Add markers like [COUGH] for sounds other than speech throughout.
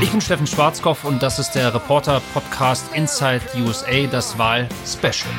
Ich bin Steffen Schwarzkopf und das ist der Reporter-Podcast Inside USA, das Wahl-Special.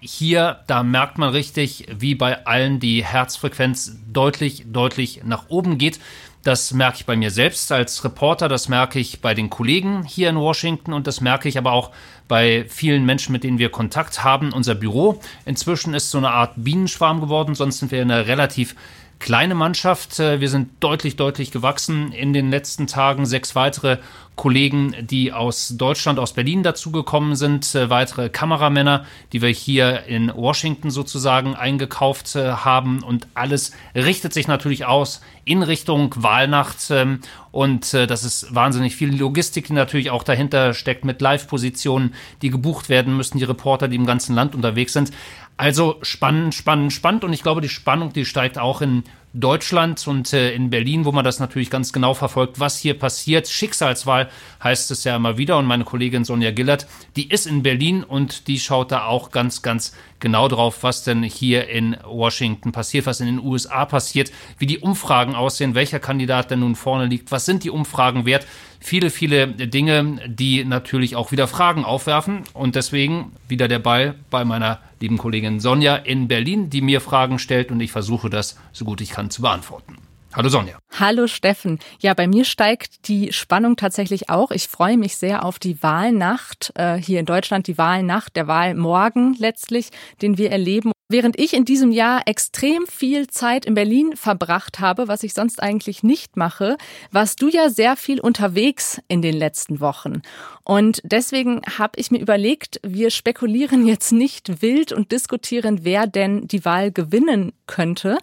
Hier, da merkt man richtig, wie bei allen die Herzfrequenz deutlich, deutlich nach oben geht. Das merke ich bei mir selbst als Reporter, das merke ich bei den Kollegen hier in Washington und das merke ich aber auch bei vielen Menschen, mit denen wir Kontakt haben. Unser Büro inzwischen ist so eine Art Bienenschwarm geworden, sonst sind wir eine relativ kleine Mannschaft. Äh, wir sind deutlich, deutlich gewachsen in den letzten Tagen. Sechs weitere Kollegen, die aus Deutschland, aus Berlin dazugekommen sind, äh, weitere Kameramänner, die wir hier in Washington sozusagen eingekauft äh, haben. Und alles richtet sich natürlich aus in Richtung Wahlnacht. Ähm, und das ist wahnsinnig viel Logistik, die natürlich auch dahinter steckt mit Live-Positionen, die gebucht werden müssen, die Reporter, die im ganzen Land unterwegs sind. Also spannend, spannend, spannend. Und ich glaube, die Spannung, die steigt auch in Deutschland und äh, in Berlin, wo man das natürlich ganz genau verfolgt, was hier passiert. Schicksalswahl heißt es ja immer wieder. Und meine Kollegin Sonja Gillert, die ist in Berlin und die schaut da auch ganz, ganz genau drauf, was denn hier in Washington passiert, was in den USA passiert, wie die Umfragen aussehen, welcher Kandidat denn nun vorne liegt, was sind die Umfragen wert. Viele, viele Dinge, die natürlich auch wieder Fragen aufwerfen. Und deswegen wieder der Ball bei meiner lieben Kollegin Sonja in Berlin, die mir Fragen stellt und ich versuche das so gut ich kann zu beantworten. Hallo Sonja. Hallo Steffen. Ja, bei mir steigt die Spannung tatsächlich auch. Ich freue mich sehr auf die Wahlnacht äh, hier in Deutschland, die Wahlnacht, der Wahlmorgen letztlich, den wir erleben. Während ich in diesem Jahr extrem viel Zeit in Berlin verbracht habe, was ich sonst eigentlich nicht mache, warst du ja sehr viel unterwegs in den letzten Wochen. Und deswegen habe ich mir überlegt, wir spekulieren jetzt nicht wild und diskutieren, wer denn die Wahl gewinnen könnte,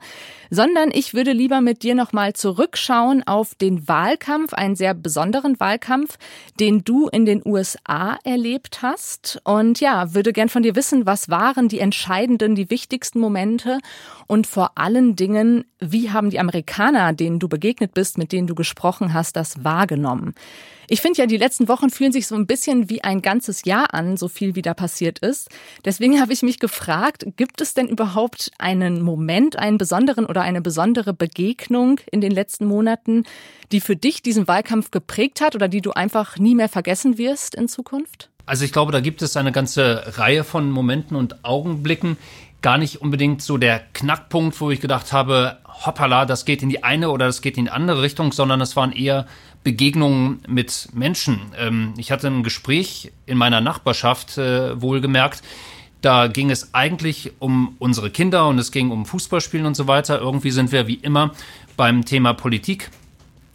sondern ich würde lieber mit dir nochmal zurückschauen auf den Wahlkampf, einen sehr besonderen Wahlkampf, den du in den USA erlebt hast. Und ja, würde gern von dir wissen, was waren die entscheidenden, die wichtigsten Momente und vor allen Dingen, wie haben die Amerikaner, denen du begegnet bist, mit denen du gesprochen hast, das wahrgenommen? Ich finde ja, die letzten Wochen fühlen sich so ein bisschen wie ein ganzes Jahr an, so viel wie da passiert ist. Deswegen habe ich mich gefragt, gibt es denn überhaupt einen Moment, einen besonderen oder eine besondere Begegnung in den letzten Monaten, die für dich diesen Wahlkampf geprägt hat oder die du einfach nie mehr vergessen wirst in Zukunft? Also ich glaube, da gibt es eine ganze Reihe von Momenten und Augenblicken. Gar nicht unbedingt so der Knackpunkt, wo ich gedacht habe, hoppala, das geht in die eine oder das geht in die andere Richtung, sondern es waren eher Begegnungen mit Menschen. Ähm, ich hatte ein Gespräch in meiner Nachbarschaft, äh, wohlgemerkt. Da ging es eigentlich um unsere Kinder und es ging um Fußballspielen und so weiter. Irgendwie sind wir wie immer beim Thema Politik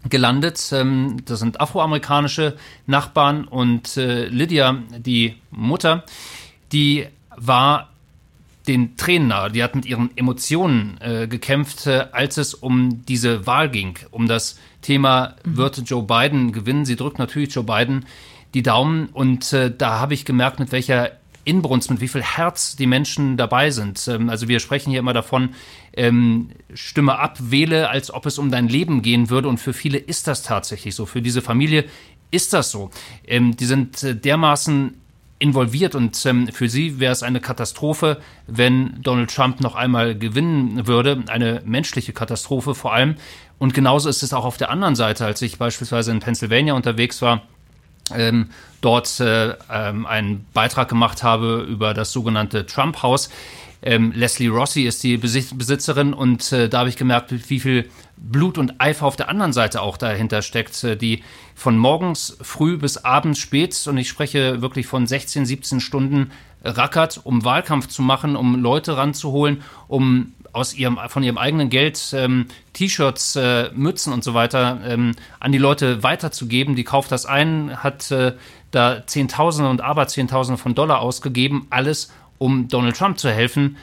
gelandet. Ähm, das sind afroamerikanische Nachbarn und äh, Lydia, die Mutter, die war den Tränen nahe. Die hat mit ihren Emotionen äh, gekämpft, äh, als es um diese Wahl ging, um das Thema, mhm. wird Joe Biden gewinnen. Sie drückt natürlich Joe Biden die Daumen und äh, da habe ich gemerkt, mit welcher Inbrunst, mit wie viel Herz die Menschen dabei sind. Ähm, also wir sprechen hier immer davon, ähm, stimme ab, wähle, als ob es um dein Leben gehen würde. Und für viele ist das tatsächlich so. Für diese Familie ist das so. Ähm, die sind äh, dermaßen involviert und ähm, für sie wäre es eine Katastrophe, wenn Donald Trump noch einmal gewinnen würde, eine menschliche Katastrophe vor allem. Und genauso ist es auch auf der anderen Seite, als ich beispielsweise in Pennsylvania unterwegs war, ähm, dort äh, ähm, einen Beitrag gemacht habe über das sogenannte Trump House. Ähm, Leslie Rossi ist die Besitzerin und äh, da habe ich gemerkt, wie viel Blut und Eifer auf der anderen Seite auch dahinter steckt, äh, die von morgens früh bis abends spät, und ich spreche wirklich von 16, 17 Stunden rackert, um Wahlkampf zu machen, um Leute ranzuholen, um aus ihrem, von ihrem eigenen Geld ähm, T-Shirts, äh, Mützen und so weiter ähm, an die Leute weiterzugeben. Die kauft das ein, hat äh, da Zehntausende und Aberzehntausende von Dollar ausgegeben, alles um Donald Trump zu helfen,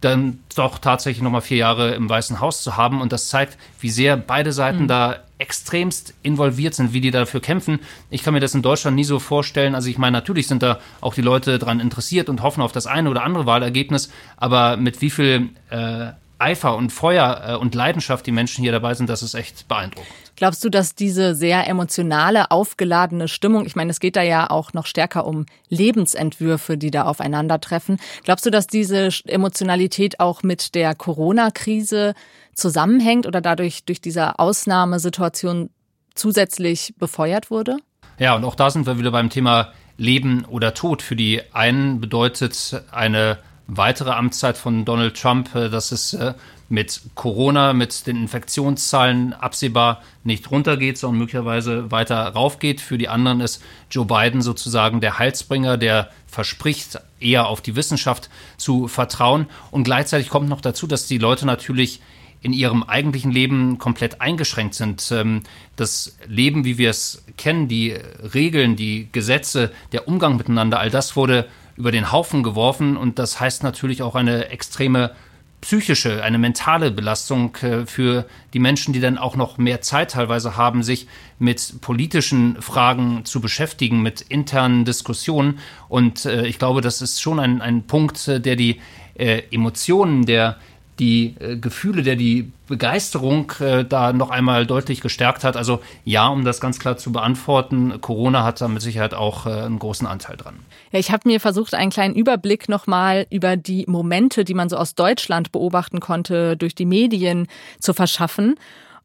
dann doch tatsächlich nochmal vier Jahre im Weißen Haus zu haben. Und das zeigt, wie sehr beide Seiten mhm. da extremst involviert sind, wie die dafür kämpfen. Ich kann mir das in Deutschland nie so vorstellen. Also ich meine, natürlich sind da auch die Leute dran interessiert und hoffen auf das eine oder andere Wahlergebnis, aber mit wie viel äh, Eifer und Feuer äh, und Leidenschaft die Menschen hier dabei sind, das ist echt beeindruckend. Glaubst du, dass diese sehr emotionale, aufgeladene Stimmung, ich meine, es geht da ja auch noch stärker um Lebensentwürfe, die da aufeinandertreffen. Glaubst du, dass diese Emotionalität auch mit der Corona-Krise zusammenhängt oder dadurch durch diese Ausnahmesituation zusätzlich befeuert wurde? Ja, und auch da sind wir wieder beim Thema Leben oder Tod. Für die einen bedeutet eine weitere Amtszeit von Donald Trump, äh, dass es äh, mit Corona, mit den Infektionszahlen absehbar nicht runtergeht, sondern möglicherweise weiter raufgeht. Für die anderen ist Joe Biden sozusagen der Heilsbringer, der verspricht, eher auf die Wissenschaft zu vertrauen. Und gleichzeitig kommt noch dazu, dass die Leute natürlich in ihrem eigentlichen Leben komplett eingeschränkt sind. Ähm, das Leben, wie wir es kennen, die Regeln, die Gesetze, der Umgang miteinander, all das wurde über den Haufen geworfen und das heißt natürlich auch eine extreme psychische, eine mentale Belastung äh, für die Menschen, die dann auch noch mehr Zeit teilweise haben, sich mit politischen Fragen zu beschäftigen, mit internen Diskussionen. Und äh, ich glaube, das ist schon ein, ein Punkt, äh, der die Emotionen der die äh, Gefühle, der die Begeisterung äh, da noch einmal deutlich gestärkt hat. Also ja, um das ganz klar zu beantworten, Corona hat da mit Sicherheit auch äh, einen großen Anteil dran. Ja, ich habe mir versucht, einen kleinen Überblick nochmal über die Momente, die man so aus Deutschland beobachten konnte, durch die Medien zu verschaffen.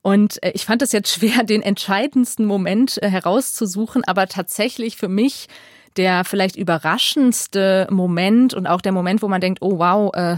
Und äh, ich fand es jetzt schwer, den entscheidendsten Moment äh, herauszusuchen, aber tatsächlich für mich der vielleicht überraschendste Moment und auch der Moment, wo man denkt, oh wow, äh,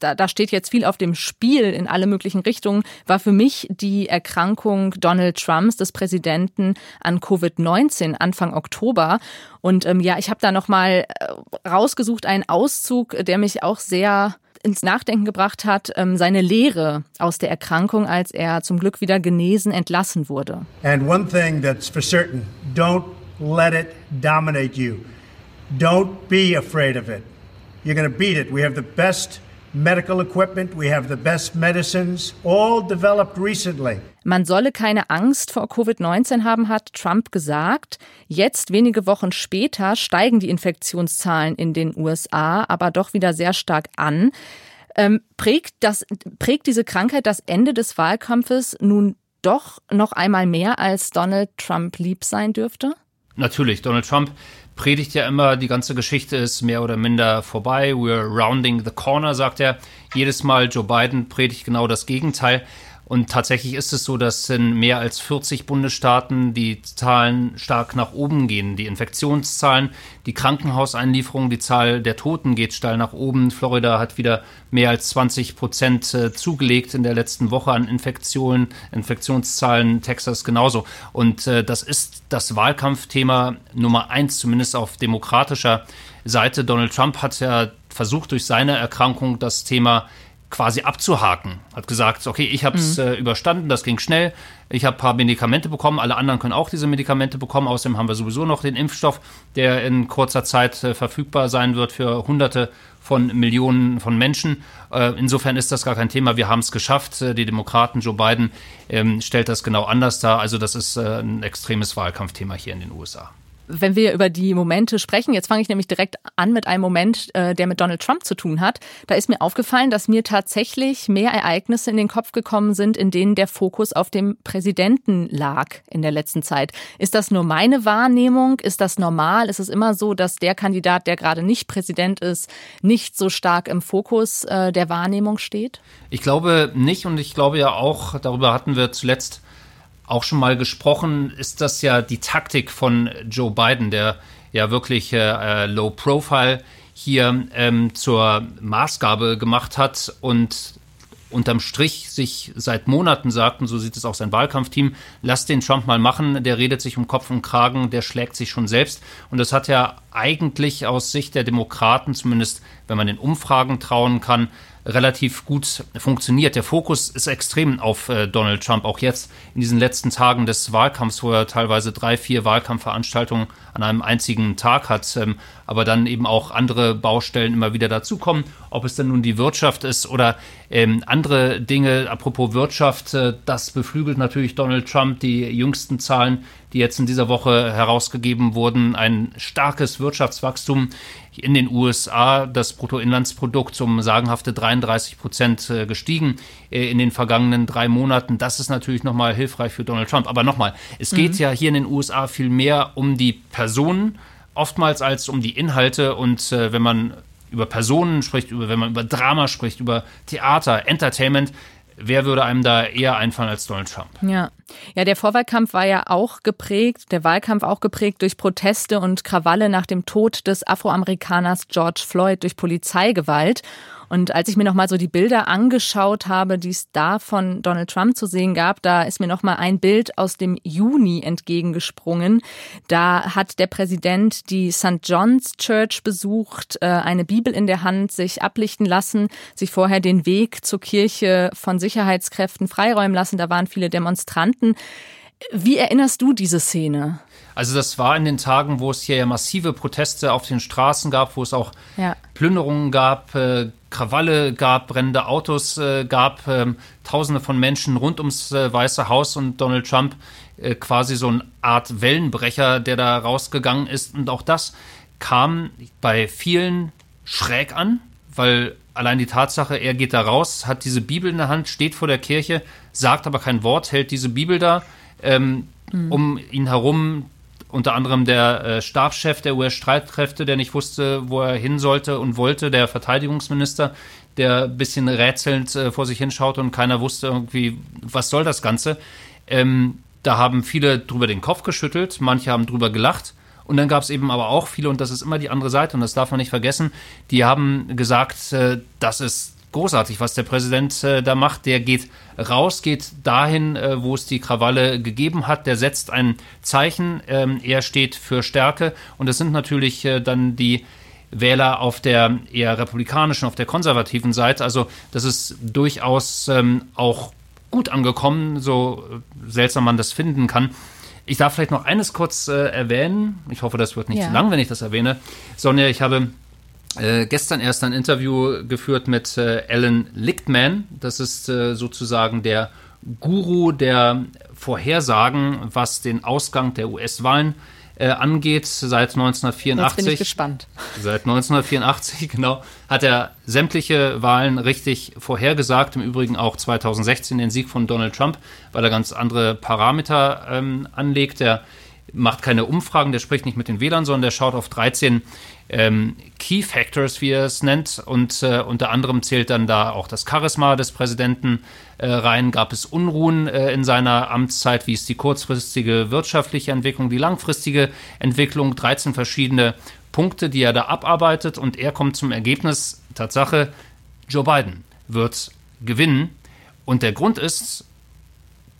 da, da steht jetzt viel auf dem Spiel in alle möglichen Richtungen, war für mich die Erkrankung Donald Trumps, des Präsidenten, an Covid-19 Anfang Oktober. Und ähm, ja, ich habe da nochmal äh, rausgesucht einen Auszug, der mich auch sehr ins Nachdenken gebracht hat, ähm, seine Lehre aus der Erkrankung, als er zum Glück wieder genesen entlassen wurde. And one thing that's for certain, don't let it dominate you. Don't be afraid of it. You're going to beat it. We have the best medical equipment, we have the best medicines, all developed recently. Man solle keine Angst vor Covid-19 haben, hat Trump gesagt. Jetzt, wenige Wochen später, steigen die Infektionszahlen in den USA aber doch wieder sehr stark an. Ähm, prägt, das, prägt diese Krankheit das Ende des Wahlkampfes nun doch noch einmal mehr, als Donald Trump lieb sein dürfte? Natürlich, Donald Trump predigt ja immer, die ganze Geschichte ist mehr oder minder vorbei. We're rounding the corner, sagt er. Jedes Mal Joe Biden predigt genau das Gegenteil. Und tatsächlich ist es so, dass in mehr als 40 Bundesstaaten die Zahlen stark nach oben gehen. Die Infektionszahlen, die Krankenhauseinlieferungen, die Zahl der Toten geht steil nach oben. Florida hat wieder mehr als 20 Prozent äh, zugelegt in der letzten Woche an Infektionen, Infektionszahlen, Texas genauso. Und äh, das ist das Wahlkampfthema Nummer eins, zumindest auf demokratischer Seite. Donald Trump hat ja versucht, durch seine Erkrankung das Thema quasi abzuhaken. Hat gesagt, okay, ich habe es mhm. äh, überstanden, das ging schnell. Ich habe ein paar Medikamente bekommen, alle anderen können auch diese Medikamente bekommen. Außerdem haben wir sowieso noch den Impfstoff, der in kurzer Zeit äh, verfügbar sein wird für Hunderte von Millionen von Menschen. Äh, insofern ist das gar kein Thema. Wir haben es geschafft. Äh, die Demokraten, Joe Biden, ähm, stellt das genau anders dar. Also das ist äh, ein extremes Wahlkampfthema hier in den USA wenn wir über die Momente sprechen, jetzt fange ich nämlich direkt an mit einem Moment, äh, der mit Donald Trump zu tun hat. Da ist mir aufgefallen, dass mir tatsächlich mehr Ereignisse in den Kopf gekommen sind, in denen der Fokus auf dem Präsidenten lag in der letzten Zeit. Ist das nur meine Wahrnehmung? Ist das normal? Ist es immer so, dass der Kandidat, der gerade nicht Präsident ist, nicht so stark im Fokus äh, der Wahrnehmung steht? Ich glaube nicht und ich glaube ja auch, darüber hatten wir zuletzt auch schon mal gesprochen, ist das ja die Taktik von Joe Biden, der ja wirklich äh, Low Profile hier ähm, zur Maßgabe gemacht hat und unterm Strich sich seit Monaten sagten, so sieht es auch sein Wahlkampfteam, lass den Trump mal machen, der redet sich um Kopf und Kragen, der schlägt sich schon selbst. Und das hat ja eigentlich aus Sicht der Demokraten, zumindest wenn man den Umfragen trauen kann, relativ gut funktioniert. Der Fokus ist extrem auf äh, Donald Trump, auch jetzt in diesen letzten Tagen des Wahlkampfs, wo er teilweise drei, vier Wahlkampfveranstaltungen an einem einzigen Tag hat, ähm, aber dann eben auch andere Baustellen immer wieder dazukommen, ob es denn nun die Wirtschaft ist oder ähm, andere Dinge. Apropos Wirtschaft, äh, das beflügelt natürlich Donald Trump. Die jüngsten Zahlen, die jetzt in dieser Woche herausgegeben wurden, ein starkes Wirtschaftswachstum in den USA das Bruttoinlandsprodukt um sagenhafte 33 Prozent äh, gestiegen äh, in den vergangenen drei Monaten. Das ist natürlich nochmal hilfreich für Donald Trump. Aber nochmal, es geht mhm. ja hier in den USA viel mehr um die Personen oftmals als um die Inhalte. Und äh, wenn man über Personen spricht, über, wenn man über Drama spricht, über Theater, Entertainment, wer würde einem da eher einfallen als Donald Trump? Ja. Ja, der Vorwahlkampf war ja auch geprägt, der Wahlkampf auch geprägt durch Proteste und Krawalle nach dem Tod des Afroamerikaners George Floyd durch Polizeigewalt. Und als ich mir nochmal so die Bilder angeschaut habe, die es da von Donald Trump zu sehen gab, da ist mir nochmal ein Bild aus dem Juni entgegengesprungen. Da hat der Präsident die St. John's Church besucht, äh, eine Bibel in der Hand, sich ablichten lassen, sich vorher den Weg zur Kirche von Sicherheitskräften freiräumen lassen. Da waren viele Demonstranten. Wie erinnerst du diese Szene? Also das war in den Tagen, wo es hier ja massive Proteste auf den Straßen gab, wo es auch ja. Plünderungen gab, äh, Krawalle gab, brennende Autos äh, gab, äh, Tausende von Menschen rund ums äh, Weiße Haus und Donald Trump äh, quasi so eine Art Wellenbrecher, der da rausgegangen ist. Und auch das kam bei vielen schräg an, weil allein die Tatsache, er geht da raus, hat diese Bibel in der Hand, steht vor der Kirche, sagt aber kein Wort, hält diese Bibel da. Ähm, mhm. Um ihn herum unter anderem der äh, Stabschef der US-Streitkräfte, der nicht wusste, wo er hin sollte und wollte, der Verteidigungsminister, der ein bisschen rätselnd äh, vor sich hinschaute und keiner wusste irgendwie, was soll das Ganze. Ähm, da haben viele drüber den Kopf geschüttelt, manche haben drüber gelacht. Und dann gab es eben aber auch viele, und das ist immer die andere Seite, und das darf man nicht vergessen, die haben gesagt, äh, das ist großartig, was der Präsident äh, da macht. Der geht raus, geht dahin, äh, wo es die Krawalle gegeben hat. Der setzt ein Zeichen. Ähm, er steht für Stärke. Und das sind natürlich äh, dann die Wähler auf der eher republikanischen, auf der konservativen Seite. Also das ist durchaus ähm, auch gut angekommen, so seltsam man das finden kann. Ich darf vielleicht noch eines kurz äh, erwähnen. Ich hoffe, das wird nicht ja. zu lang, wenn ich das erwähne. Sonja, ich habe äh, gestern erst ein Interview geführt mit äh, Alan Lichtman. Das ist äh, sozusagen der Guru der Vorhersagen, was den Ausgang der US-Wahlen äh, angeht, seit 1984. Jetzt bin ich gespannt. [LAUGHS] Seit 1984, genau, hat er sämtliche Wahlen richtig vorhergesagt. Im Übrigen auch 2016 den Sieg von Donald Trump, weil er ganz andere Parameter ähm, anlegt. Er macht keine Umfragen, der spricht nicht mit den Wählern, sondern der schaut auf 13 ähm, Key Factors, wie er es nennt. Und äh, unter anderem zählt dann da auch das Charisma des Präsidenten äh, rein. Gab es Unruhen äh, in seiner Amtszeit? Wie ist die kurzfristige wirtschaftliche Entwicklung, die langfristige Entwicklung? 13 verschiedene Punkte, die er da abarbeitet. Und er kommt zum Ergebnis, Tatsache, Joe Biden wird gewinnen. Und der Grund ist,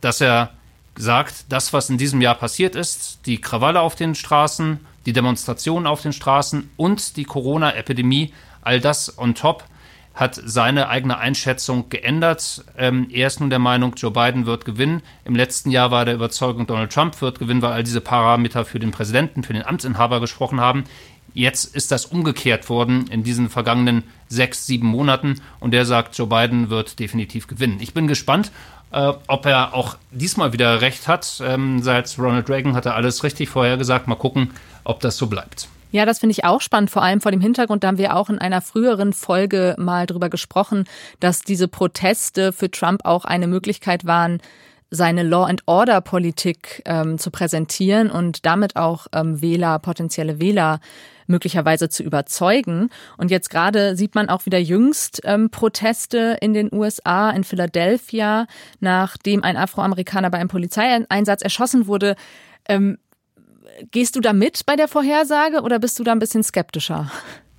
dass er sagt, das, was in diesem Jahr passiert ist, die Krawalle auf den Straßen, die Demonstrationen auf den Straßen und die Corona-Epidemie, all das on top, hat seine eigene Einschätzung geändert. Ähm, er ist nun der Meinung, Joe Biden wird gewinnen. Im letzten Jahr war der Überzeugung, Donald Trump wird gewinnen, weil all diese Parameter für den Präsidenten, für den Amtsinhaber gesprochen haben. Jetzt ist das umgekehrt worden in diesen vergangenen sechs, sieben Monaten und der sagt, Joe Biden wird definitiv gewinnen. Ich bin gespannt, äh, ob er auch diesmal wieder recht hat. Ähm, seit Ronald Reagan hat er alles richtig vorhergesagt. Mal gucken, ob das so bleibt. Ja, das finde ich auch spannend, vor allem vor dem Hintergrund, da haben wir auch in einer früheren Folge mal drüber gesprochen, dass diese Proteste für Trump auch eine Möglichkeit waren, seine Law and Order Politik ähm, zu präsentieren und damit auch ähm, Wähler, potenzielle Wähler möglicherweise zu überzeugen. Und jetzt gerade sieht man auch wieder jüngst ähm, Proteste in den USA, in Philadelphia, nachdem ein Afroamerikaner bei einem Polizeieinsatz erschossen wurde. Ähm, gehst du da mit bei der Vorhersage oder bist du da ein bisschen skeptischer?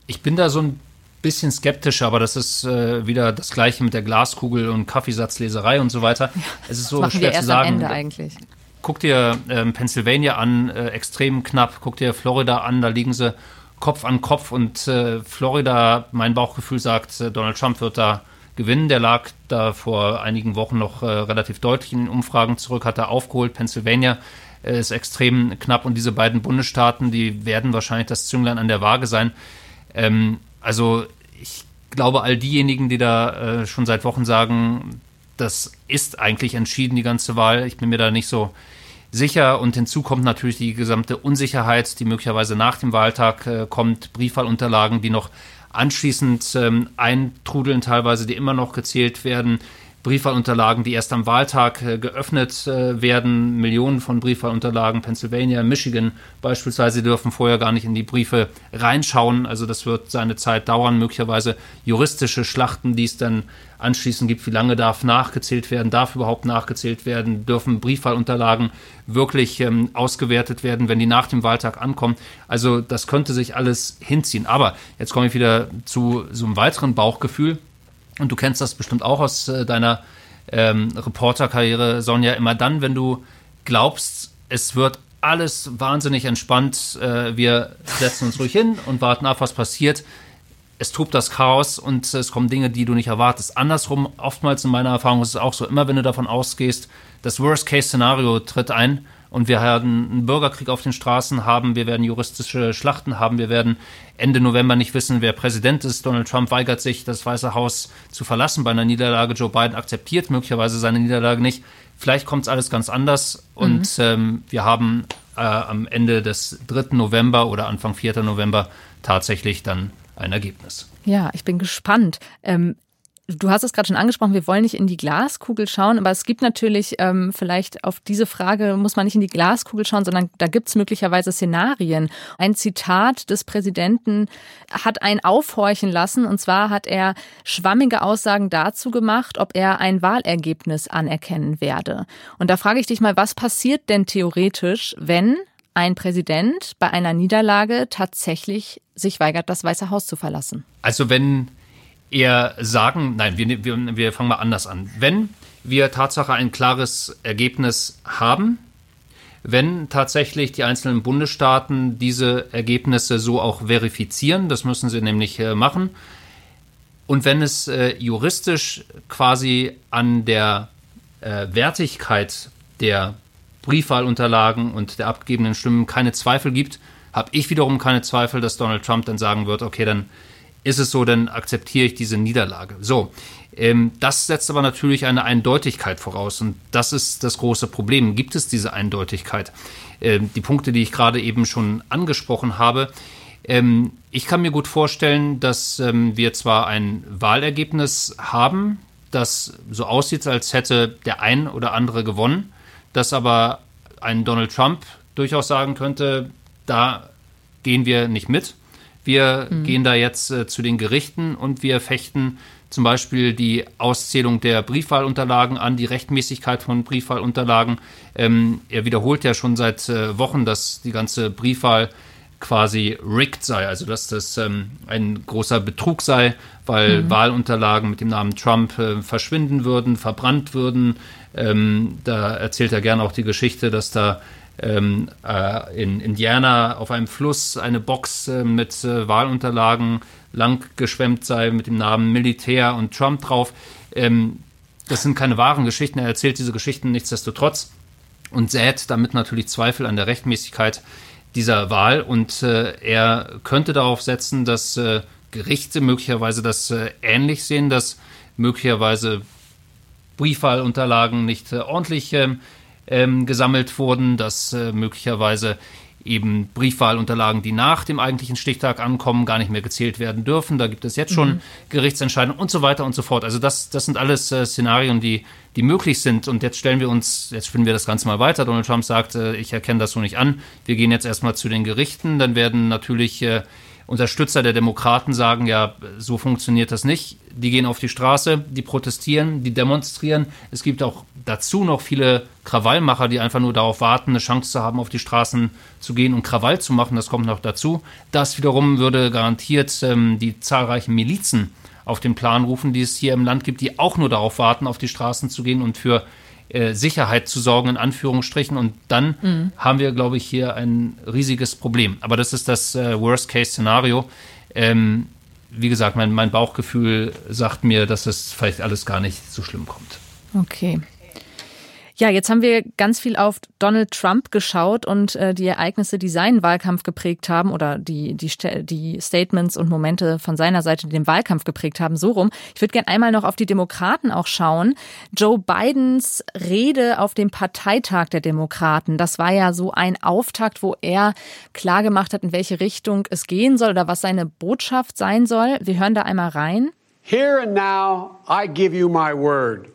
Ich bin da so ein bisschen skeptischer, aber das ist äh, wieder das Gleiche mit der Glaskugel und Kaffeesatzleserei und so weiter. Ja, es ist so schwer zu sagen. Am Ende eigentlich. Guck dir ähm, Pennsylvania an, äh, extrem knapp. Guck dir Florida an, da liegen sie Kopf an Kopf und äh, Florida, mein Bauchgefühl sagt, äh, Donald Trump wird da gewinnen. Der lag da vor einigen Wochen noch äh, relativ deutlich in den Umfragen zurück, hat er aufgeholt. Pennsylvania äh, ist extrem knapp und diese beiden Bundesstaaten, die werden wahrscheinlich das Zünglein an der Waage sein. Ähm, also ich glaube, all diejenigen, die da äh, schon seit Wochen sagen, das ist eigentlich entschieden, die ganze Wahl, ich bin mir da nicht so sicher. Und hinzu kommt natürlich die gesamte Unsicherheit, die möglicherweise nach dem Wahltag äh, kommt, Briefwahlunterlagen, die noch anschließend ähm, eintrudeln, teilweise, die immer noch gezählt werden. Briefwahlunterlagen, die erst am Wahltag äh, geöffnet äh, werden. Millionen von Briefwahlunterlagen, Pennsylvania, Michigan beispielsweise dürfen vorher gar nicht in die Briefe reinschauen. Also das wird seine Zeit dauern, möglicherweise juristische Schlachten, die es dann anschließend gibt. Wie lange darf nachgezählt werden? Darf überhaupt nachgezählt werden? Dürfen Briefwahlunterlagen wirklich ähm, ausgewertet werden, wenn die nach dem Wahltag ankommen? Also das könnte sich alles hinziehen. Aber jetzt komme ich wieder zu so einem weiteren Bauchgefühl und du kennst das bestimmt auch aus äh, deiner ähm, Reporterkarriere, Sonja, immer dann, wenn du glaubst, es wird alles wahnsinnig entspannt, äh, wir setzen uns ruhig hin und warten ab, was passiert. Es tobt das Chaos und es kommen Dinge, die du nicht erwartest. Andersrum, oftmals in meiner Erfahrung ist es auch so, immer wenn du davon ausgehst, das Worst-Case-Szenario tritt ein, und wir werden einen Bürgerkrieg auf den Straßen haben, wir werden juristische Schlachten haben, wir werden Ende November nicht wissen, wer Präsident ist. Donald Trump weigert sich, das Weiße Haus zu verlassen bei einer Niederlage. Joe Biden akzeptiert möglicherweise seine Niederlage nicht. Vielleicht kommt es alles ganz anders und mhm. ähm, wir haben äh, am Ende des 3. November oder Anfang 4. November tatsächlich dann ein Ergebnis. Ja, ich bin gespannt. Ähm, Du hast es gerade schon angesprochen, wir wollen nicht in die Glaskugel schauen, aber es gibt natürlich ähm, vielleicht auf diese Frage muss man nicht in die Glaskugel schauen, sondern da gibt es möglicherweise Szenarien. Ein Zitat des Präsidenten hat einen aufhorchen lassen und zwar hat er schwammige Aussagen dazu gemacht, ob er ein Wahlergebnis anerkennen werde. Und da frage ich dich mal, was passiert denn theoretisch, wenn ein Präsident bei einer Niederlage tatsächlich sich weigert, das Weiße Haus zu verlassen? Also wenn eher sagen, nein, wir, wir, wir fangen mal anders an. Wenn wir Tatsache ein klares Ergebnis haben, wenn tatsächlich die einzelnen Bundesstaaten diese Ergebnisse so auch verifizieren, das müssen sie nämlich äh, machen, und wenn es äh, juristisch quasi an der äh, Wertigkeit der Briefwahlunterlagen und der abgegebenen Stimmen keine Zweifel gibt, habe ich wiederum keine Zweifel, dass Donald Trump dann sagen wird, okay, dann ist es so, dann akzeptiere ich diese Niederlage. So, ähm, das setzt aber natürlich eine Eindeutigkeit voraus und das ist das große Problem. Gibt es diese Eindeutigkeit? Ähm, die Punkte, die ich gerade eben schon angesprochen habe. Ähm, ich kann mir gut vorstellen, dass ähm, wir zwar ein Wahlergebnis haben, das so aussieht, als hätte der ein oder andere gewonnen, dass aber ein Donald Trump durchaus sagen könnte, da gehen wir nicht mit wir mhm. gehen da jetzt äh, zu den Gerichten und wir fechten zum Beispiel die Auszählung der Briefwahlunterlagen an, die Rechtmäßigkeit von Briefwahlunterlagen. Ähm, er wiederholt ja schon seit äh, Wochen, dass die ganze Briefwahl quasi rigged sei, also dass das ähm, ein großer Betrug sei, weil mhm. Wahlunterlagen mit dem Namen Trump äh, verschwinden würden, verbrannt würden. Ähm, da erzählt er gerne auch die Geschichte, dass da ähm, äh, in Indiana auf einem Fluss eine Box äh, mit äh, Wahlunterlagen lang geschwemmt sei mit dem Namen Militär und Trump drauf. Ähm, das sind keine wahren Geschichten. Er erzählt diese Geschichten nichtsdestotrotz und sät damit natürlich Zweifel an der Rechtmäßigkeit dieser Wahl. Und äh, er könnte darauf setzen, dass äh, Gerichte möglicherweise das äh, ähnlich sehen, dass möglicherweise Briefwahlunterlagen nicht ordentlich ähm, gesammelt wurden, dass äh, möglicherweise eben Briefwahlunterlagen, die nach dem eigentlichen Stichtag ankommen, gar nicht mehr gezählt werden dürfen. Da gibt es jetzt schon mhm. Gerichtsentscheidungen und so weiter und so fort. Also das, das sind alles äh, Szenarien, die, die möglich sind. Und jetzt stellen wir uns, jetzt spinnen wir das Ganze mal weiter. Donald Trump sagt, äh, ich erkenne das so nicht an. Wir gehen jetzt erstmal zu den Gerichten. Dann werden natürlich äh, Unterstützer der Demokraten sagen, ja, so funktioniert das nicht. Die gehen auf die Straße, die protestieren, die demonstrieren. Es gibt auch dazu noch viele Krawallmacher, die einfach nur darauf warten, eine Chance zu haben, auf die Straßen zu gehen und Krawall zu machen. Das kommt noch dazu. Das wiederum würde garantiert ähm, die zahlreichen Milizen auf den Plan rufen, die es hier im Land gibt, die auch nur darauf warten, auf die Straßen zu gehen und für äh, Sicherheit zu sorgen, in Anführungsstrichen. Und dann mhm. haben wir, glaube ich, hier ein riesiges Problem. Aber das ist das äh, Worst-Case-Szenario. Ähm, wie gesagt, mein, mein Bauchgefühl sagt mir, dass es vielleicht alles gar nicht so schlimm kommt. Okay. Ja, jetzt haben wir ganz viel auf Donald Trump geschaut und äh, die Ereignisse, die seinen Wahlkampf geprägt haben oder die, die, die Statements und Momente von seiner Seite, die den Wahlkampf geprägt haben, so rum. Ich würde gerne einmal noch auf die Demokraten auch schauen. Joe Bidens Rede auf dem Parteitag der Demokraten, das war ja so ein Auftakt, wo er klargemacht hat, in welche Richtung es gehen soll oder was seine Botschaft sein soll. Wir hören da einmal rein. Here and now I give you my word.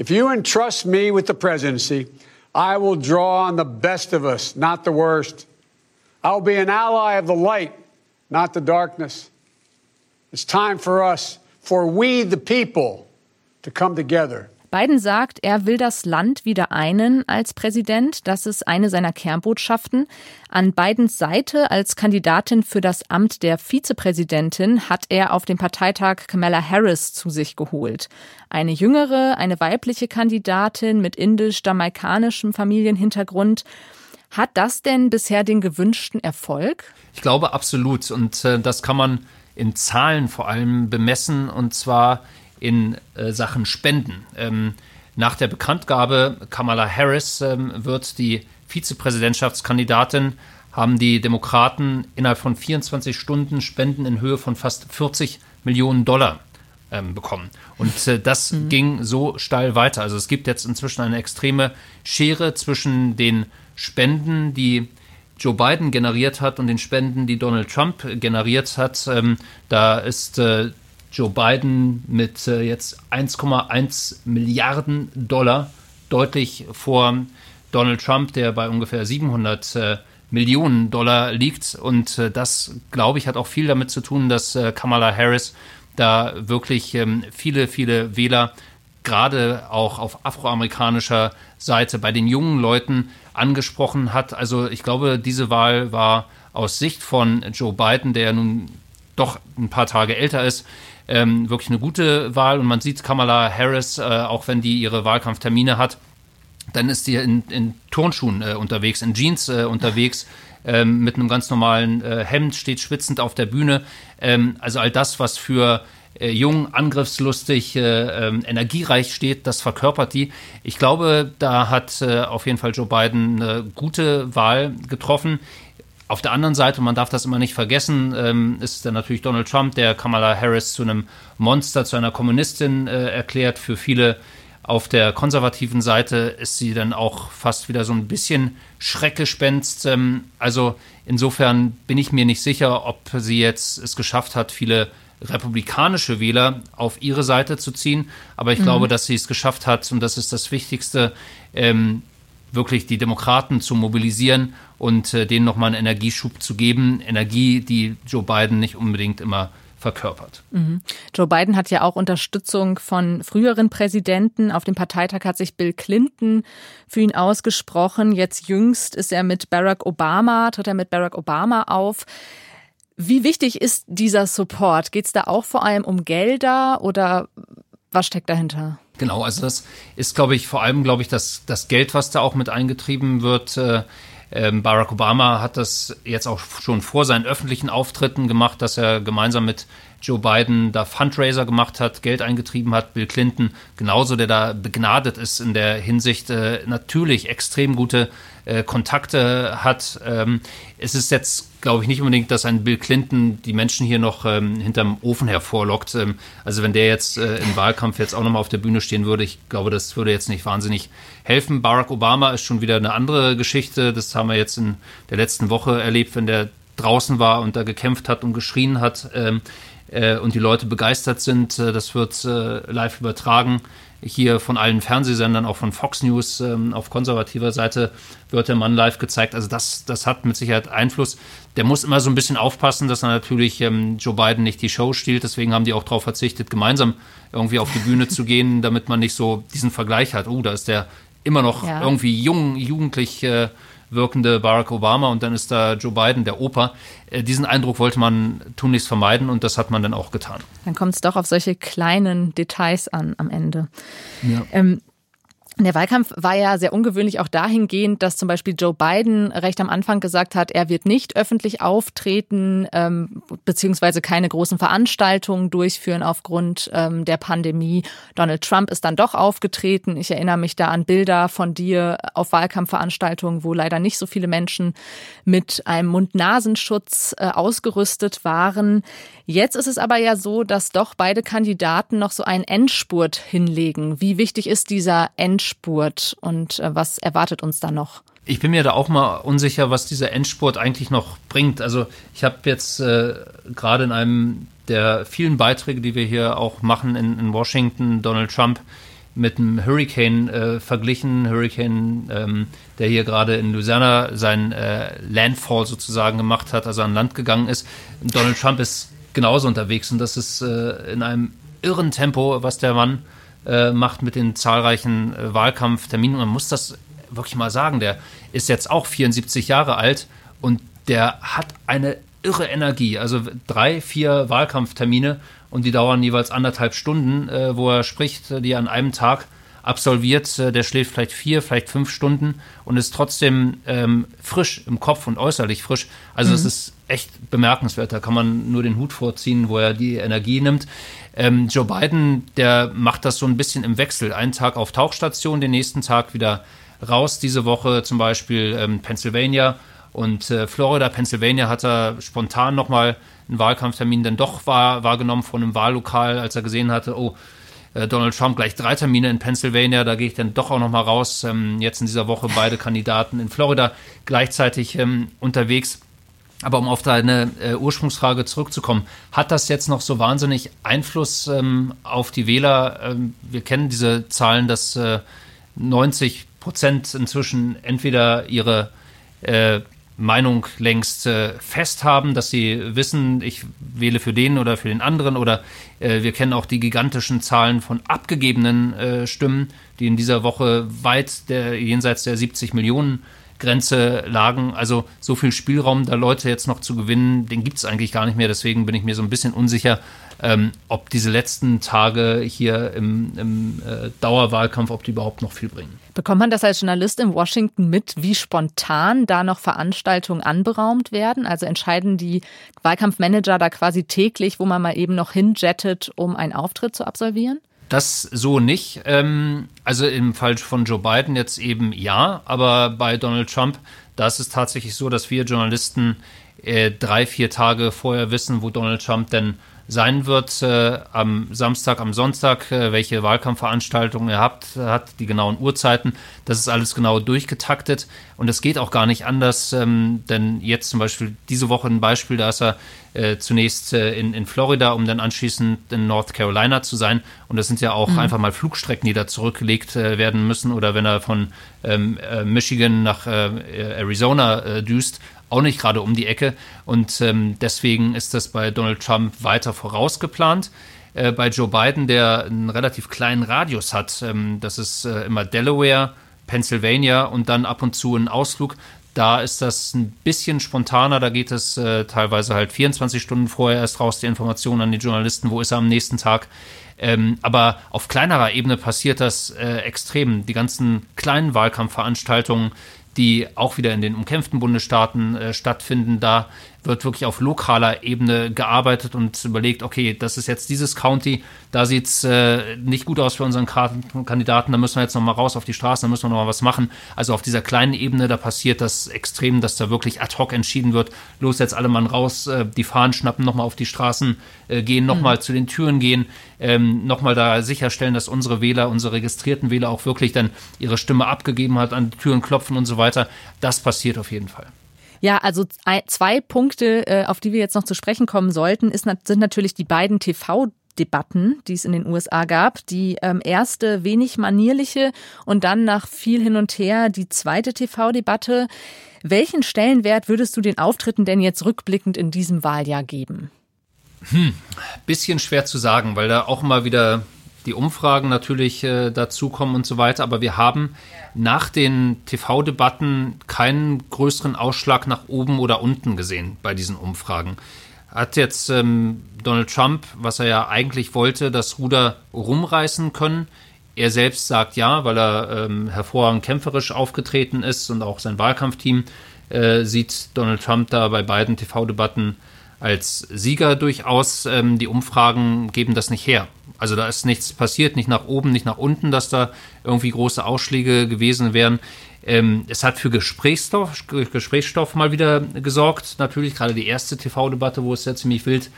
If you entrust me with the presidency, I will draw on the best of us, not the worst. I will be an ally of the light, not the darkness. It's time for us, for we the people, to come together. Biden sagt, er will das Land wieder einen als Präsident. Das ist eine seiner Kernbotschaften. An Bidens Seite als Kandidatin für das Amt der Vizepräsidentin hat er auf dem Parteitag Kamala Harris zu sich geholt. Eine jüngere, eine weibliche Kandidatin mit indisch-jamaikanischem Familienhintergrund. Hat das denn bisher den gewünschten Erfolg? Ich glaube absolut. Und äh, das kann man in Zahlen vor allem bemessen. Und zwar in äh, Sachen Spenden. Ähm, nach der Bekanntgabe Kamala Harris ähm, wird die Vizepräsidentschaftskandidatin, haben die Demokraten innerhalb von 24 Stunden Spenden in Höhe von fast 40 Millionen Dollar ähm, bekommen. Und äh, das mhm. ging so steil weiter. Also es gibt jetzt inzwischen eine extreme Schere zwischen den Spenden, die Joe Biden generiert hat und den Spenden, die Donald Trump generiert hat. Ähm, da ist äh, Joe Biden mit äh, jetzt 1,1 Milliarden Dollar deutlich vor Donald Trump, der bei ungefähr 700 äh, Millionen Dollar liegt. Und äh, das, glaube ich, hat auch viel damit zu tun, dass äh, Kamala Harris da wirklich ähm, viele, viele Wähler gerade auch auf afroamerikanischer Seite bei den jungen Leuten angesprochen hat. Also ich glaube, diese Wahl war aus Sicht von Joe Biden, der nun doch ein paar Tage älter ist, ähm, wirklich eine gute Wahl. Und man sieht Kamala Harris, äh, auch wenn die ihre Wahlkampftermine hat, dann ist sie in, in Turnschuhen äh, unterwegs, in Jeans äh, unterwegs. Ähm, mit einem ganz normalen äh, Hemd, steht schwitzend auf der Bühne. Ähm, also all das, was für äh, jung, angriffslustig, äh, ähm, energiereich steht, das verkörpert die. Ich glaube, da hat auf jeden Fall Joe Biden eine gute Wahl getroffen. Auf der anderen Seite, man darf das immer nicht vergessen, ähm, ist dann natürlich Donald Trump, der Kamala Harris zu einem Monster, zu einer Kommunistin äh, erklärt. Für viele auf der konservativen Seite ist sie dann auch fast wieder so ein bisschen Schreckgespenst. Ähm, also insofern bin ich mir nicht sicher, ob sie jetzt es geschafft hat, viele republikanische Wähler auf ihre Seite zu ziehen. Aber ich mhm. glaube, dass sie es geschafft hat, und das ist das Wichtigste, ähm, wirklich die Demokraten zu mobilisieren und äh, denen nochmal einen Energieschub zu geben. Energie, die Joe Biden nicht unbedingt immer verkörpert. Mhm. Joe Biden hat ja auch Unterstützung von früheren Präsidenten. Auf dem Parteitag hat sich Bill Clinton für ihn ausgesprochen. Jetzt jüngst ist er mit Barack Obama, tritt er mit Barack Obama auf. Wie wichtig ist dieser Support? Geht es da auch vor allem um Gelder oder was steckt dahinter? Genau, also das ist, glaube ich, vor allem, glaube ich, das, das Geld, was da auch mit eingetrieben wird. Äh, ähm, Barack Obama hat das jetzt auch schon vor seinen öffentlichen Auftritten gemacht, dass er gemeinsam mit Joe Biden da Fundraiser gemacht hat, Geld eingetrieben hat. Bill Clinton genauso, der da begnadet ist in der Hinsicht, äh, natürlich extrem gute äh, Kontakte hat. Ähm, es ist jetzt, glaube ich, nicht unbedingt, dass ein Bill Clinton die Menschen hier noch ähm, hinterm Ofen hervorlockt. Ähm, also wenn der jetzt äh, im Wahlkampf jetzt auch nochmal auf der Bühne stehen würde, ich glaube, das würde jetzt nicht wahnsinnig helfen. Barack Obama ist schon wieder eine andere Geschichte. Das haben wir jetzt in der letzten Woche erlebt, wenn der draußen war und da gekämpft hat und geschrien hat ähm, äh, und die Leute begeistert sind. Äh, das wird äh, live übertragen hier von allen Fernsehsendern, auch von Fox News ähm, auf konservativer Seite wird der Mann live gezeigt. Also das, das hat mit Sicherheit Einfluss. Der muss immer so ein bisschen aufpassen, dass er natürlich ähm, Joe Biden nicht die Show stiehlt. Deswegen haben die auch darauf verzichtet, gemeinsam irgendwie auf die Bühne zu gehen, [LAUGHS] damit man nicht so diesen Vergleich hat. Oh, da ist der immer noch ja. irgendwie jung, jugendlich äh, wirkende Barack Obama und dann ist da Joe Biden, der Opa. Äh, diesen Eindruck wollte man tunlichst vermeiden und das hat man dann auch getan. Dann kommt es doch auf solche kleinen Details an am Ende. Ja. Ähm, der Wahlkampf war ja sehr ungewöhnlich auch dahingehend, dass zum Beispiel Joe Biden recht am Anfang gesagt hat, er wird nicht öffentlich auftreten, ähm, beziehungsweise keine großen Veranstaltungen durchführen aufgrund ähm, der Pandemie. Donald Trump ist dann doch aufgetreten. Ich erinnere mich da an Bilder von dir auf Wahlkampfveranstaltungen, wo leider nicht so viele Menschen mit einem Mund-Nasenschutz äh, ausgerüstet waren. Jetzt ist es aber ja so, dass doch beide Kandidaten noch so einen Endspurt hinlegen. Wie wichtig ist dieser Endspurt und äh, was erwartet uns da noch? Ich bin mir da auch mal unsicher, was dieser Endspurt eigentlich noch bringt. Also ich habe jetzt äh, gerade in einem der vielen Beiträge, die wir hier auch machen in, in Washington, Donald Trump mit einem Hurricane äh, verglichen. Hurricane, ähm, der hier gerade in Louisiana seinen äh, Landfall sozusagen gemacht hat, also an Land gegangen ist. Donald Trump ist genauso unterwegs und das ist äh, in einem irren Tempo, was der Mann äh, macht mit den zahlreichen äh, Wahlkampfterminen. Man muss das wirklich mal sagen, der ist jetzt auch 74 Jahre alt und der hat eine irre Energie. Also drei, vier Wahlkampftermine und die dauern jeweils anderthalb Stunden, äh, wo er spricht, die er an einem Tag absolviert. Äh, der schläft vielleicht vier, vielleicht fünf Stunden und ist trotzdem ähm, frisch im Kopf und äußerlich frisch. Also es mhm. ist echt bemerkenswert. Da kann man nur den Hut vorziehen, wo er die Energie nimmt. Ähm, Joe Biden, der macht das so ein bisschen im Wechsel. Einen Tag auf Tauchstation, den nächsten Tag wieder raus. Diese Woche zum Beispiel ähm, Pennsylvania und äh, Florida, Pennsylvania hat er spontan nochmal einen Wahlkampftermin dann doch wahr, wahrgenommen von einem Wahllokal, als er gesehen hatte, oh, äh, Donald Trump gleich drei Termine in Pennsylvania, da gehe ich dann doch auch nochmal raus. Ähm, jetzt in dieser Woche beide Kandidaten in Florida gleichzeitig ähm, unterwegs. Aber um auf deine äh, Ursprungsfrage zurückzukommen, hat das jetzt noch so wahnsinnig Einfluss ähm, auf die Wähler? Ähm, wir kennen diese Zahlen, dass äh, 90 Prozent inzwischen entweder ihre äh, Meinung längst äh, fest haben, dass sie wissen, ich wähle für den oder für den anderen oder äh, wir kennen auch die gigantischen Zahlen von abgegebenen äh, Stimmen, die in dieser Woche weit der, jenseits der 70 Millionen Grenze lagen. Also so viel Spielraum, da Leute jetzt noch zu gewinnen, den gibt es eigentlich gar nicht mehr. Deswegen bin ich mir so ein bisschen unsicher, ähm, ob diese letzten Tage hier im, im äh, Dauerwahlkampf, ob die überhaupt noch viel bringen. Bekommt man das als Journalist in Washington mit, wie spontan da noch Veranstaltungen anberaumt werden? Also entscheiden die Wahlkampfmanager da quasi täglich, wo man mal eben noch hinjettet, um einen Auftritt zu absolvieren? Das so nicht. Ähm, also im Fall von Joe Biden jetzt eben ja, aber bei Donald Trump, da ist es tatsächlich so, dass wir Journalisten äh, drei, vier Tage vorher wissen, wo Donald Trump denn sein wird äh, am Samstag, am Sonntag, äh, welche Wahlkampfveranstaltungen er habt, hat, die genauen Uhrzeiten. Das ist alles genau durchgetaktet und es geht auch gar nicht anders, ähm, denn jetzt zum Beispiel diese Woche ein Beispiel, da ist er äh, zunächst äh, in, in Florida, um dann anschließend in North Carolina zu sein. Und das sind ja auch mhm. einfach mal Flugstrecken, die da zurückgelegt äh, werden müssen. Oder wenn er von ähm, äh, Michigan nach Arizona düst, auch nicht gerade um die Ecke. Und ähm, deswegen ist das bei Donald Trump weiter vorausgeplant. Äh, bei Joe Biden, der einen relativ kleinen Radius hat, ähm, das ist äh, immer Delaware, Pennsylvania und dann ab und zu ein Ausflug. Da ist das ein bisschen spontaner, da geht es äh, teilweise halt 24 Stunden vorher erst raus, die Informationen an die Journalisten, wo ist er am nächsten Tag. Ähm, aber auf kleinerer Ebene passiert das äh, extrem. Die ganzen kleinen Wahlkampfveranstaltungen, die auch wieder in den umkämpften Bundesstaaten äh, stattfinden. Da wird wirklich auf lokaler Ebene gearbeitet und überlegt, okay, das ist jetzt dieses County, da sieht es äh, nicht gut aus für unseren Kandidaten, da müssen wir jetzt nochmal raus auf die Straße, da müssen wir nochmal was machen. Also auf dieser kleinen Ebene, da passiert das extrem, dass da wirklich ad hoc entschieden wird, los jetzt alle Mann raus, äh, die Fahnen schnappen, nochmal auf die Straßen äh, gehen, nochmal mhm. zu den Türen gehen, ähm, nochmal da sicherstellen, dass unsere Wähler, unsere registrierten Wähler auch wirklich dann ihre Stimme abgegeben hat, an die Türen klopfen und so weiter. Das passiert auf jeden Fall. Ja, also zwei Punkte, äh, auf die wir jetzt noch zu sprechen kommen sollten, ist, sind natürlich die beiden TV Debatten, die es in den USA gab. Die ähm, erste wenig manierliche und dann nach viel hin und her die zweite TV-Debatte. Welchen Stellenwert würdest du den Auftritten denn jetzt rückblickend in diesem Wahljahr geben? Hm, bisschen schwer zu sagen, weil da auch mal wieder die Umfragen natürlich äh, dazukommen und so weiter. Aber wir haben nach den TV-Debatten keinen größeren Ausschlag nach oben oder unten gesehen bei diesen Umfragen. Hat jetzt ähm, Donald Trump, was er ja eigentlich wollte, das Ruder rumreißen können? Er selbst sagt ja, weil er ähm, hervorragend kämpferisch aufgetreten ist und auch sein Wahlkampfteam äh, sieht Donald Trump da bei beiden TV-Debatten als Sieger durchaus. Ähm, die Umfragen geben das nicht her. Also da ist nichts passiert, nicht nach oben, nicht nach unten, dass da irgendwie große Ausschläge gewesen wären. Ähm, es hat für Gesprächsstoff, Gesprächsstoff mal wieder gesorgt. Natürlich gerade die erste TV-Debatte, wo es ja ziemlich wild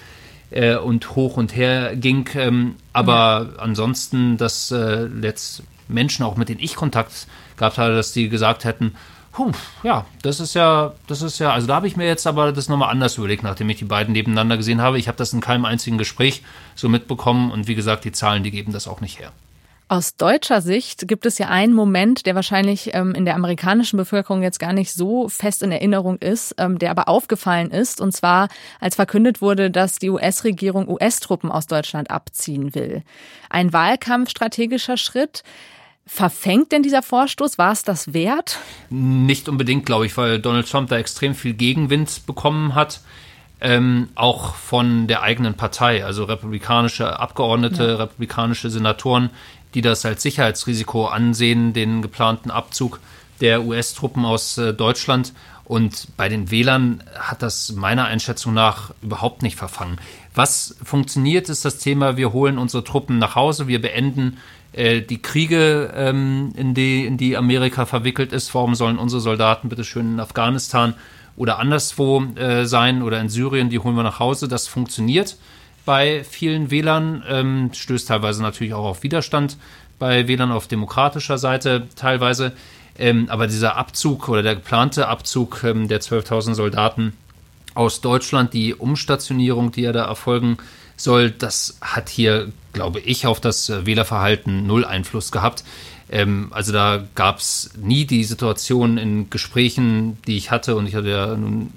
äh, und hoch und her ging. Ähm, aber ja. ansonsten, dass äh, letzt Menschen, auch mit denen ich Kontakt gehabt habe, dass die gesagt hätten, Puh, ja, das ist ja, das ist ja, also da habe ich mir jetzt aber das nochmal anders überlegt, nachdem ich die beiden nebeneinander gesehen habe. Ich habe das in keinem einzigen Gespräch so mitbekommen und wie gesagt, die Zahlen, die geben das auch nicht her. Aus deutscher Sicht gibt es ja einen Moment, der wahrscheinlich ähm, in der amerikanischen Bevölkerung jetzt gar nicht so fest in Erinnerung ist, ähm, der aber aufgefallen ist. Und zwar, als verkündet wurde, dass die US-Regierung US-Truppen aus Deutschland abziehen will. Ein wahlkampfstrategischer Schritt. Verfängt denn dieser Vorstoß? War es das wert? Nicht unbedingt, glaube ich, weil Donald Trump da extrem viel Gegenwind bekommen hat. Ähm, auch von der eigenen Partei, also republikanische Abgeordnete, ja. republikanische Senatoren, die das als Sicherheitsrisiko ansehen, den geplanten Abzug der US-Truppen aus äh, Deutschland. Und bei den Wählern hat das meiner Einschätzung nach überhaupt nicht verfangen. Was funktioniert, ist das Thema, wir holen unsere Truppen nach Hause, wir beenden die Kriege, ähm, in, die, in die Amerika verwickelt ist. Warum sollen unsere Soldaten bitte schön in Afghanistan oder anderswo äh, sein oder in Syrien, die holen wir nach Hause. Das funktioniert bei vielen Wählern, ähm, stößt teilweise natürlich auch auf Widerstand bei Wählern auf demokratischer Seite teilweise. Ähm, aber dieser Abzug oder der geplante Abzug ähm, der 12.000 Soldaten aus Deutschland, die Umstationierung, die ja da erfolgen soll, das hat hier, glaube ich, auf das äh, Wählerverhalten null Einfluss gehabt. Ähm, also da gab es nie die Situation in Gesprächen, die ich hatte, und ich hatte ja nun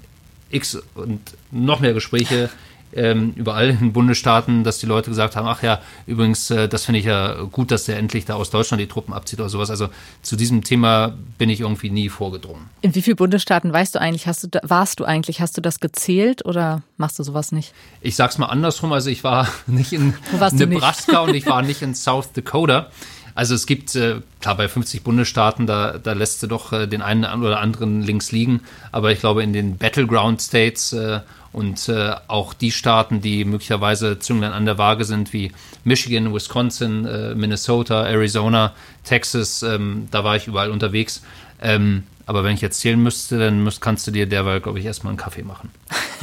x und noch mehr Gespräche ähm, überall in Bundesstaaten, dass die Leute gesagt haben, ach ja, übrigens, äh, das finde ich ja gut, dass der endlich da aus Deutschland die Truppen abzieht oder sowas. Also zu diesem Thema bin ich irgendwie nie vorgedrungen. In wie vielen Bundesstaaten weißt du eigentlich, hast du, warst du eigentlich, hast du das gezählt oder machst du sowas nicht? Ich sag's mal andersrum, also ich war [LAUGHS] nicht in [LAUGHS] Nebraska nicht? und ich war nicht in South Dakota. Also es gibt, äh, klar, bei 50 Bundesstaaten, da, da lässt du doch äh, den einen oder anderen links liegen. Aber ich glaube, in den Battleground States äh, und äh, auch die Staaten, die möglicherweise Zünglein an der Waage sind, wie Michigan, Wisconsin, äh, Minnesota, Arizona, Texas, ähm, da war ich überall unterwegs. Ähm, aber wenn ich jetzt zählen müsste, dann müsst, kannst du dir derweil, glaube ich, erstmal einen Kaffee machen.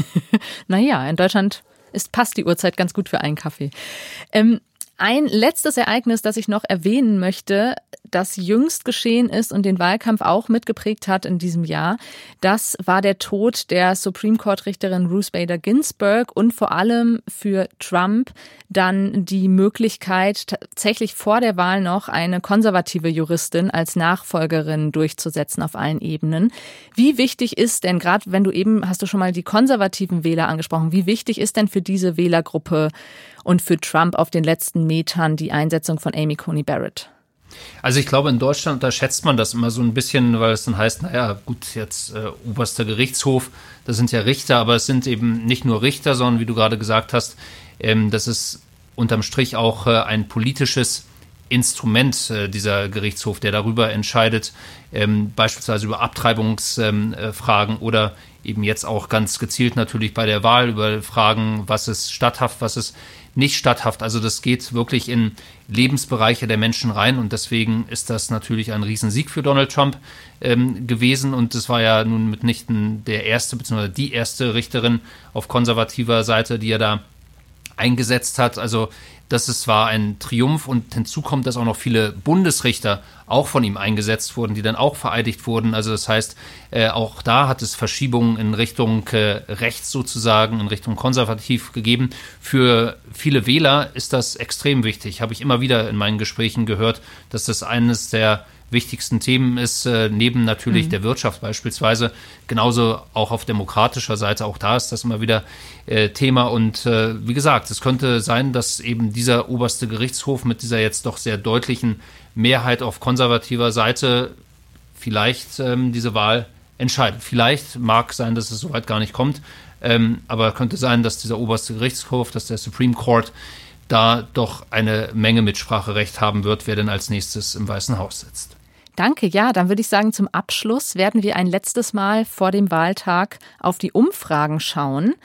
[LAUGHS] naja, in Deutschland ist, passt die Uhrzeit ganz gut für einen Kaffee. Ähm, ein letztes Ereignis, das ich noch erwähnen möchte, das jüngst geschehen ist und den Wahlkampf auch mitgeprägt hat in diesem Jahr, das war der Tod der Supreme Court Richterin Ruth Bader Ginsburg und vor allem für Trump dann die Möglichkeit, tatsächlich vor der Wahl noch eine konservative Juristin als Nachfolgerin durchzusetzen auf allen Ebenen. Wie wichtig ist denn, gerade wenn du eben, hast du schon mal die konservativen Wähler angesprochen, wie wichtig ist denn für diese Wählergruppe und für Trump auf den letzten Metern die Einsetzung von Amy Coney Barrett? Also ich glaube, in Deutschland unterschätzt man das immer so ein bisschen, weil es dann heißt, naja, gut, jetzt äh, oberster Gerichtshof, das sind ja Richter, aber es sind eben nicht nur Richter, sondern wie du gerade gesagt hast, ähm, das ist unterm Strich auch äh, ein politisches Instrument, äh, dieser Gerichtshof, der darüber entscheidet, ähm, beispielsweise über Abtreibungsfragen ähm, äh, oder eben jetzt auch ganz gezielt natürlich bei der Wahl über Fragen, was ist statthaft, was ist nicht statthaft. Also das geht wirklich in Lebensbereiche der Menschen rein und deswegen ist das natürlich ein Riesensieg für Donald Trump ähm, gewesen und es war ja nun mitnichten der erste bzw. die erste Richterin auf konservativer Seite, die er da eingesetzt hat. Also das ist, war ein Triumph und hinzu kommt, dass auch noch viele Bundesrichter auch von ihm eingesetzt wurden, die dann auch vereidigt wurden. Also das heißt, äh, auch da hat es Verschiebungen in Richtung äh, rechts sozusagen, in Richtung konservativ gegeben. Für viele Wähler ist das extrem wichtig. Habe ich immer wieder in meinen Gesprächen gehört, dass das eines der wichtigsten Themen ist, äh, neben natürlich mhm. der Wirtschaft beispielsweise, genauso auch auf demokratischer Seite, auch da ist das immer wieder äh, Thema. Und äh, wie gesagt, es könnte sein, dass eben dieser oberste Gerichtshof mit dieser jetzt doch sehr deutlichen Mehrheit auf konservativer Seite vielleicht ähm, diese Wahl entscheidet. Vielleicht mag sein, dass es soweit gar nicht kommt, ähm, aber könnte sein, dass dieser oberste Gerichtshof, dass der Supreme Court da doch eine Menge Mitspracherecht haben wird, wer denn als nächstes im Weißen Haus sitzt. Danke. Ja, dann würde ich sagen, zum Abschluss werden wir ein letztes Mal vor dem Wahltag auf die Umfragen schauen.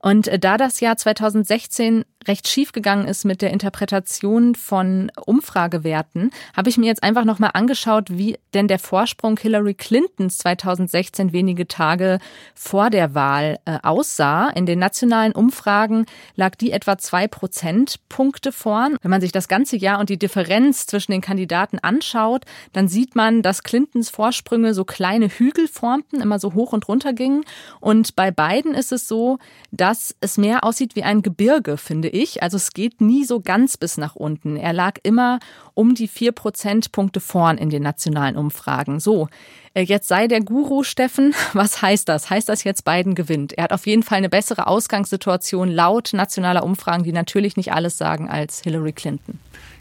Und äh, da das Jahr 2016 recht schief gegangen ist mit der Interpretation von Umfragewerten, habe ich mir jetzt einfach nochmal angeschaut, wie denn der Vorsprung Hillary Clintons 2016 wenige Tage vor der Wahl äh, aussah. In den nationalen Umfragen lag die etwa zwei Prozentpunkte vorn. Wenn man sich das ganze Jahr und die Differenz zwischen den Kandidaten anschaut, dann sieht man, dass Clintons Vorsprünge so kleine Hügel formten, immer so hoch und runter gingen. Und bei beiden ist es so, dass dass es mehr aussieht wie ein Gebirge, finde ich. Also es geht nie so ganz bis nach unten. Er lag immer um die vier Prozentpunkte vorn in den nationalen Umfragen. So, äh, jetzt sei der Guru Steffen. [LAUGHS] Was heißt das? Heißt das jetzt Biden gewinnt? Er hat auf jeden Fall eine bessere Ausgangssituation laut nationaler Umfragen, die natürlich nicht alles sagen als Hillary Clinton.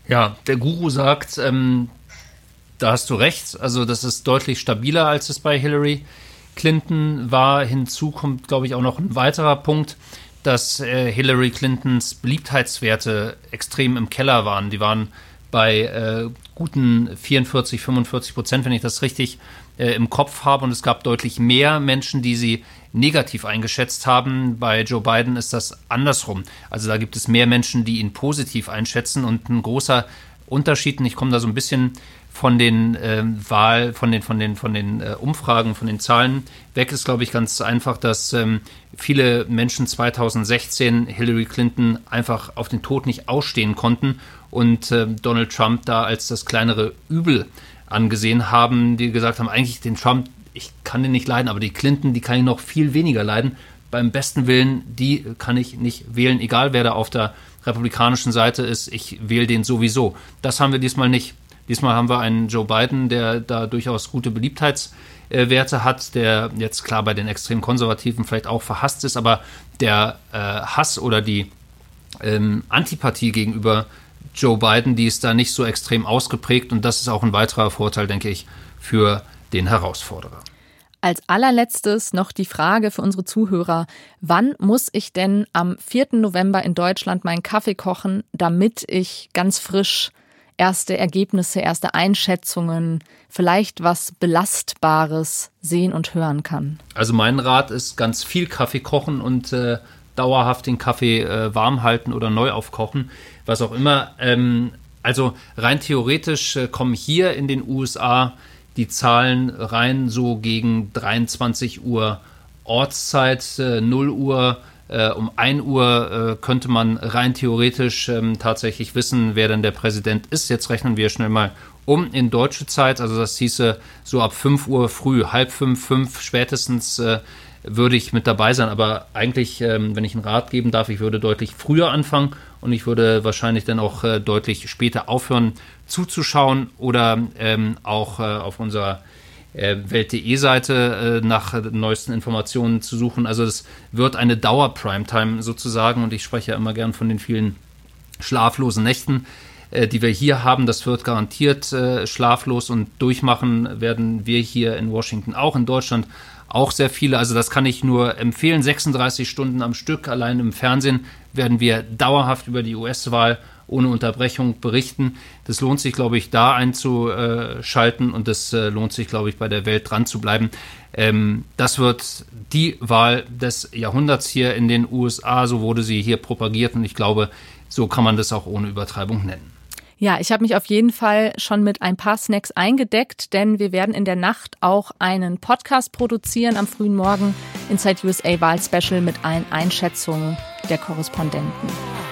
Ja, der Guru sagt, ähm, da hast du recht. Also das ist deutlich stabiler, als es bei Hillary Clinton war. Hinzu kommt, glaube ich, auch noch ein weiterer Punkt, dass äh, Hillary Clintons Beliebtheitswerte extrem im Keller waren. Die waren bei äh, guten 44, 45 Prozent, wenn ich das richtig äh, im Kopf habe. Und es gab deutlich mehr Menschen, die sie negativ eingeschätzt haben. Bei Joe Biden ist das andersrum. Also da gibt es mehr Menschen, die ihn positiv einschätzen. Und ein großer Unterschied, und ich komme da so ein bisschen von den äh, Wahl, von den, von den, von den äh, Umfragen, von den Zahlen weg ist, glaube ich, ganz einfach, dass ähm, viele Menschen 2016 Hillary Clinton einfach auf den Tod nicht ausstehen konnten und äh, Donald Trump da als das kleinere Übel angesehen haben, die gesagt haben, eigentlich den Trump, ich kann den nicht leiden, aber die Clinton, die kann ich noch viel weniger leiden. Beim besten Willen, die kann ich nicht wählen, egal wer da auf der republikanischen Seite ist, ich wähle den sowieso. Das haben wir diesmal nicht. Diesmal haben wir einen Joe Biden, der da durchaus gute Beliebtheitswerte hat, der jetzt klar bei den extrem Konservativen vielleicht auch verhasst ist, aber der äh, Hass oder die ähm, Antipathie gegenüber Joe Biden, die ist da nicht so extrem ausgeprägt und das ist auch ein weiterer Vorteil, denke ich, für den Herausforderer. Als allerletztes noch die Frage für unsere Zuhörer. Wann muss ich denn am 4. November in Deutschland meinen Kaffee kochen, damit ich ganz frisch erste Ergebnisse, erste Einschätzungen, vielleicht was Belastbares sehen und hören kann? Also mein Rat ist ganz viel Kaffee kochen und äh, dauerhaft den Kaffee äh, warm halten oder neu aufkochen, was auch immer. Ähm, also rein theoretisch äh, kommen hier in den USA die Zahlen rein so gegen 23 Uhr Ortszeit, äh, 0 Uhr äh, um 1 Uhr äh, könnte man rein theoretisch ähm, tatsächlich wissen, wer denn der Präsident ist. Jetzt rechnen wir schnell mal um in deutsche Zeit. Also das hieße so ab 5 Uhr früh, halb fünf, fünf spätestens äh, würde ich mit dabei sein. Aber eigentlich, ähm, wenn ich einen Rat geben darf, ich würde deutlich früher anfangen und ich würde wahrscheinlich dann auch äh, deutlich später aufhören zuzuschauen oder ähm, auch äh, auf unserer Welt.de-Seite äh, nach neuesten Informationen zu suchen. Also es wird eine Dauer-Primetime sozusagen und ich spreche ja immer gern von den vielen schlaflosen Nächten, äh, die wir hier haben. Das wird garantiert äh, schlaflos und durchmachen werden wir hier in Washington auch, in Deutschland auch sehr viele. Also das kann ich nur empfehlen. 36 Stunden am Stück allein im Fernsehen werden wir dauerhaft über die US-Wahl ohne Unterbrechung berichten. Das lohnt sich, glaube ich, da einzuschalten und das äh, lohnt sich, glaube ich, bei der Welt dran zu bleiben. Ähm, das wird die Wahl des Jahrhunderts hier in den USA. So wurde sie hier propagiert und ich glaube, so kann man das auch ohne Übertreibung nennen. Ja, ich habe mich auf jeden Fall schon mit ein paar Snacks eingedeckt, denn wir werden in der Nacht auch einen Podcast produzieren am frühen Morgen Inside USA Wahl Special mit allen Einschätzungen der Korrespondenten.